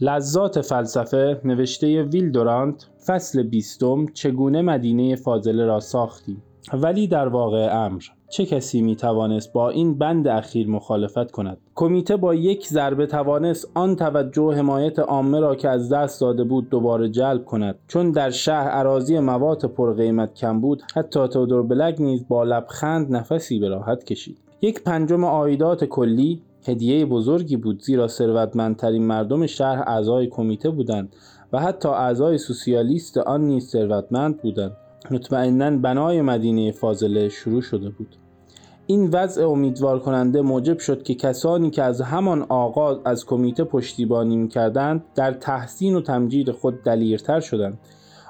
لذات فلسفه نوشته ویل دورانت فصل بیستم چگونه مدینه فاضله را ساختی ولی در واقع امر. چه کسی می توانست با این بند اخیر مخالفت کند؟ کمیته با یک ضربه توانست آن توجه حمایت عامه را که از دست داده بود دوباره جلب کند. چون در شهر عراضی مواد پرقیمت کم بود حتی تودور بلگ نیز با لبخند نفسی به راحت کشید. یک پنجم آیدات کلی هدیه بزرگی بود زیرا ثروتمندترین مردم شهر اعضای کمیته بودند و حتی اعضای سوسیالیست آن نیز ثروتمند بودند. مطمئنا بنای مدینه فاضله شروع شده بود. این وضع امیدوار کننده موجب شد که کسانی که از همان آغاز از کمیته پشتیبانی می‌کردند در تحسین و تمجید خود دلیرتر شدند.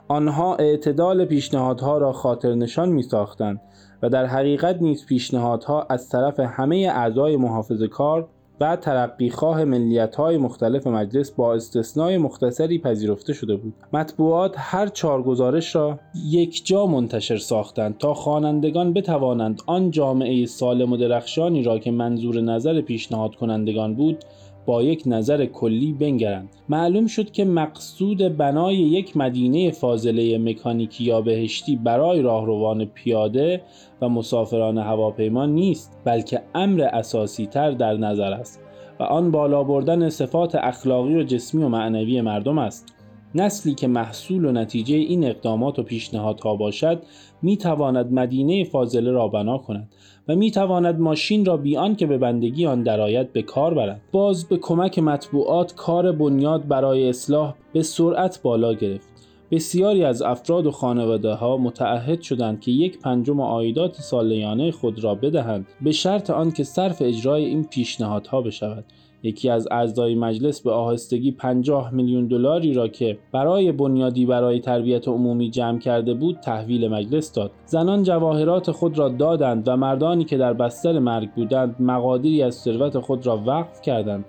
آنها اعتدال پیشنهادها را خاطر نشان می ساختند و در حقیقت نیز پیشنهادها از طرف همه اعضای محافظ کار و ترقیخواه ملیت های مختلف مجلس با استثنای مختصری پذیرفته شده بود. مطبوعات هر چهار گزارش را یک جا منتشر ساختند تا خوانندگان بتوانند آن جامعه سالم و درخشانی را که منظور نظر پیشنهاد کنندگان بود با یک نظر کلی بنگرند. معلوم شد که مقصود بنای یک مدینه فاضله مکانیکی یا بهشتی برای راهروان پیاده و مسافران هواپیما نیست بلکه امر اساسی تر در نظر است و آن بالا بردن صفات اخلاقی و جسمی و معنوی مردم است. نسلی که محصول و نتیجه این اقدامات و پیشنهادها باشد می تواند مدینه فاضله را بنا کند و می تواند ماشین را بیان که به بندگی آن درآید به کار برد. باز به کمک مطبوعات کار بنیاد برای اصلاح به سرعت بالا گرفت. بسیاری از افراد و خانواده ها متعهد شدند که یک پنجم آیدات سالیانه خود را بدهند به شرط آنکه صرف اجرای این پیشنهادها بشود. یکی از اعضای مجلس به آهستگی 50 میلیون دلاری را که برای بنیادی برای تربیت عمومی جمع کرده بود تحویل مجلس داد. زنان جواهرات خود را دادند و مردانی که در بستر مرگ بودند مقادیری از ثروت خود را وقف کردند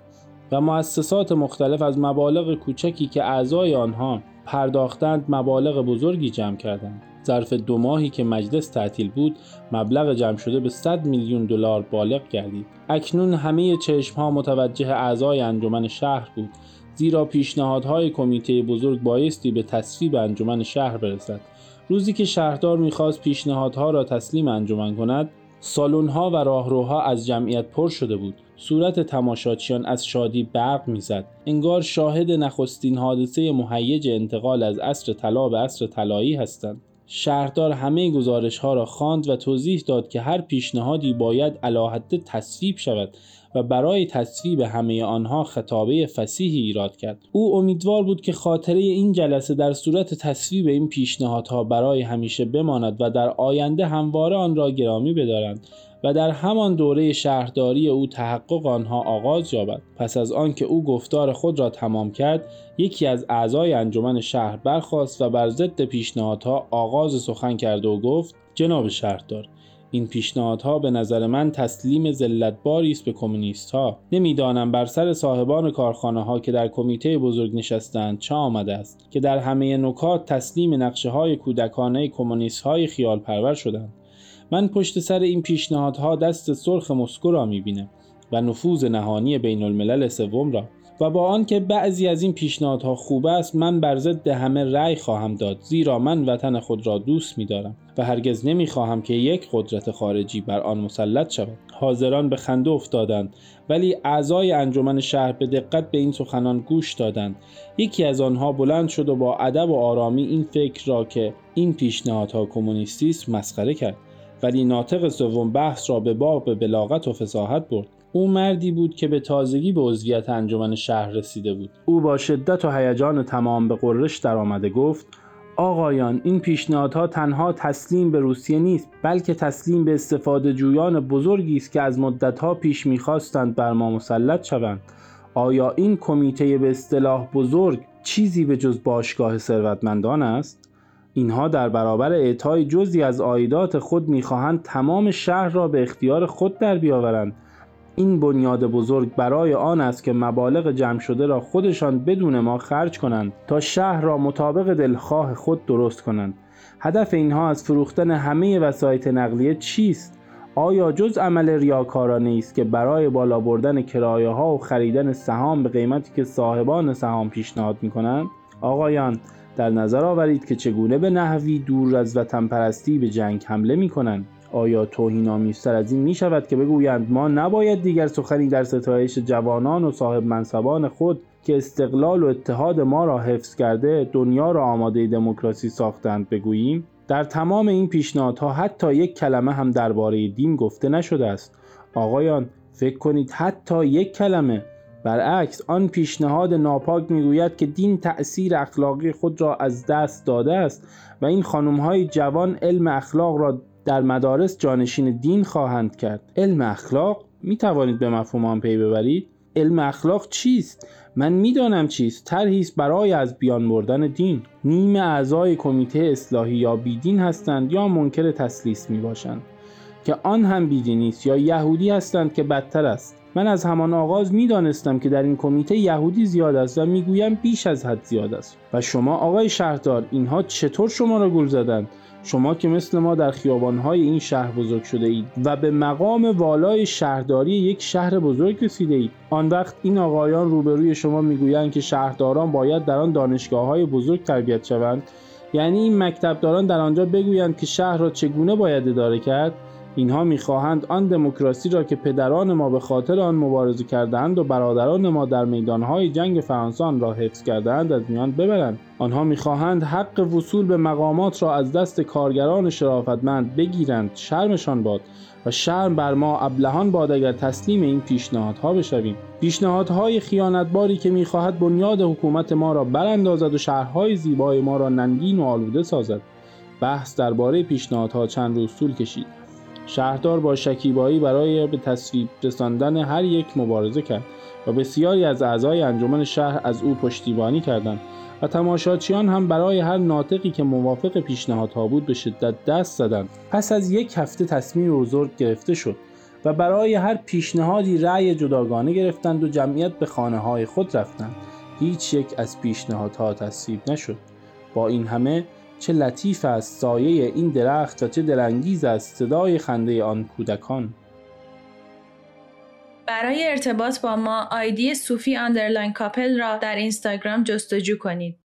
و مؤسسات مختلف از مبالغ کوچکی که اعضای آنها پرداختند مبالغ بزرگی جمع کردند. ظرف دو ماهی که مجلس تعطیل بود مبلغ جمع شده به 100 میلیون دلار بالغ گردید. اکنون همه چشم ها متوجه اعضای انجمن شهر بود زیرا پیشنهادهای کمیته بزرگ بایستی به تصویب انجمن شهر برسد. روزی که شهردار می‌خواست پیشنهادها را تسلیم انجمن کند سالن‌ها و راهروها از جمعیت پر شده بود. صورت تماشاچیان از شادی برق می‌زد. انگار شاهد نخستین حادثه مهیج انتقال از عصر طلا به عصر طلایی هستند. شهردار همه گزارش ها را خواند و توضیح داد که هر پیشنهادی باید علاحده تصویب شود. و برای تصویب همه آنها خطابه فسیحی ایراد کرد. او امیدوار بود که خاطره این جلسه در صورت تصویب این پیشنهادها برای همیشه بماند و در آینده همواره آن را گرامی بدارند و در همان دوره شهرداری او تحقق آنها آغاز یابد. پس از آنکه او گفتار خود را تمام کرد یکی از اعضای انجمن شهر برخاست و بر ضد پیشنهادها آغاز سخن کرد و گفت جناب شهردار این پیشنهادها به نظر من تسلیم ذلتباری است به کمونیست ها نمی‌دانم بر سر صاحبان کارخانه ها که در کمیته بزرگ نشستند چه آمده است که در همه نکات تسلیم نقشه های کودکانه کمونیست های خیال پرور شدند. من پشت سر این پیشنهادها دست سرخ مسکو را می‌بینم و نفوذ نهانی بین الملل سوم را. و با آنکه بعضی از این پیشنهادها خوب است من بر ضد همه رأی خواهم داد زیرا من وطن خود را دوست می‌دارم. و هرگز نمی‌خواهم که یک قدرت خارجی بر آن مسلط شود. حاضران به خنده افتادند ولی اعضای انجمن شهر به دقت به این سخنان گوش دادند. یکی از آنها بلند شد و با ادب و آرامی این فکر را که این پیشنهادها کمونیستی است مسخره کرد ولی ناطق سوم بحث را به باب بلاغت و فساحت برد. او مردی بود که به تازگی به عضویت انجمن شهر رسیده بود. او با شدت و هیجان تمام به قررش درآمده گفت آقایان این پیشنهادها تنها تسلیم به روسیه نیست بلکه تسلیم به استفاده جویان بزرگی است که از مدتها پیش می‌خواستند بر ما مسلط شوند. آیا این کمیته به اصطلاح بزرگ چیزی به جز باشگاه ثروتمندان است؟ اینها در برابر اعطای جزی از عایدات خود می‌خواهند تمام شهر را به اختیار خود در بیاورند. این بنیاد بزرگ برای آن است که مبالغ جمع شده را خودشان بدون ما خرج کنند تا شهر را مطابق دلخواه خود درست کنند. هدف اینها از فروختن همه وسایط نقلیه چیست؟ آیا جز عمل ریاکارانه است که برای بالا بردن کرایه ها و خریدن سهام به قیمتی که صاحبان سهام پیشنهاد می کنند؟ آقایان در نظر آورید که چگونه به نحوی دور از وطن پرستی به جنگ حمله می کنند آیا توهین آمیزتر از این می شود که بگویند ما نباید دیگر سخنی در ستایش جوانان و صاحب منصبان خود که استقلال و اتحاد ما را حفظ کرده دنیا را آماده دموکراسی ساختند بگوییم؟ در تمام این پیشنهادها حتی یک کلمه هم درباره دین گفته نشده است. آقایان فکر کنید حتی یک کلمه. برعکس آن پیشنهاد ناپاک می‌گوید که دین تأثیر اخلاقی خود را از دست داده است و این خانمهای جوان علم اخلاق را در مدارس جانشین دین خواهند کرد. علم اخلاق می توانید به مفهوم آن پی ببرید. علم اخلاق چیست؟ من می‌دانم چیست. طرحی است برای از بیان بردن دین. نیم اعضای کمیته اصلاحی یا بیدین هستند یا منکر تسلیس می باشند که آن هم بیدینی است یا یهودی هستند که بدتر است. من از همان آغاز می دانستم که در این کمیته یهودی زیاد است و می‌گویم بیش از حد زیاد است. و شما آقای شهردار اینها چطور شما را گول زدند؟ شما که مثل ما در خیابانهای این شهر بزرگ شده اید و به مقام والای شهرداری یک شهر بزرگ رسیده اید آن وقت این آقایان روبروی شما می‌گویند که شهرداران باید در آن دانشگاه های بزرگ تربیت شوند. یعنی این مکتبداران در آنجا بگویند که شهر را چگونه باید اداره کرد؟ اینها می‌خواهند آن دموکراسی را که پدران ما به خاطر آن مبارزه کردهاند و برادران ما در میدانهای جنگ فرانسه آن را حفظ کردهاند از میان ببرند. آنها می‌خواهند حق وصول به مقامات را از دست کارگران شرافتمند بگیرند. شرمشان باد و شرم بر ما ابلهان باد اگر تسلیم این پیشنهادها بشویم. پیشنهادهای خیانتباری که می‌خواهد بنیاد حکومت ما را براندازد و شهرهای زیبای ما را ننگین و آلوده سازد. بحث درباره پیشنهادها چند روز طول کشید. شهردار با شکیبایی برای به تصویب رساندن هر یک مبارزه کرد و بسیاری از اعضای انجمن شهر از او پشتیبانی کردند و تماشاچیان هم برای هر ناطقی که موافق پیشنهادها بود به شدت دست زدند. پس از یک هفته تصمیم بزرگ گرفته شد و برای هر پیشنهادی رأی جداگانه گرفتند و جمعیت به خانه های خود رفتند. هیچ یک از پیشنهادها تصویب نشد. با این همه چه لطیف است سایه این درخت و چه دلانگیز است صدای خنده آن کودکان. برای ارتباط با ما آیدی صوفی underline کاپل را در اینستاگرام جستجو کنید.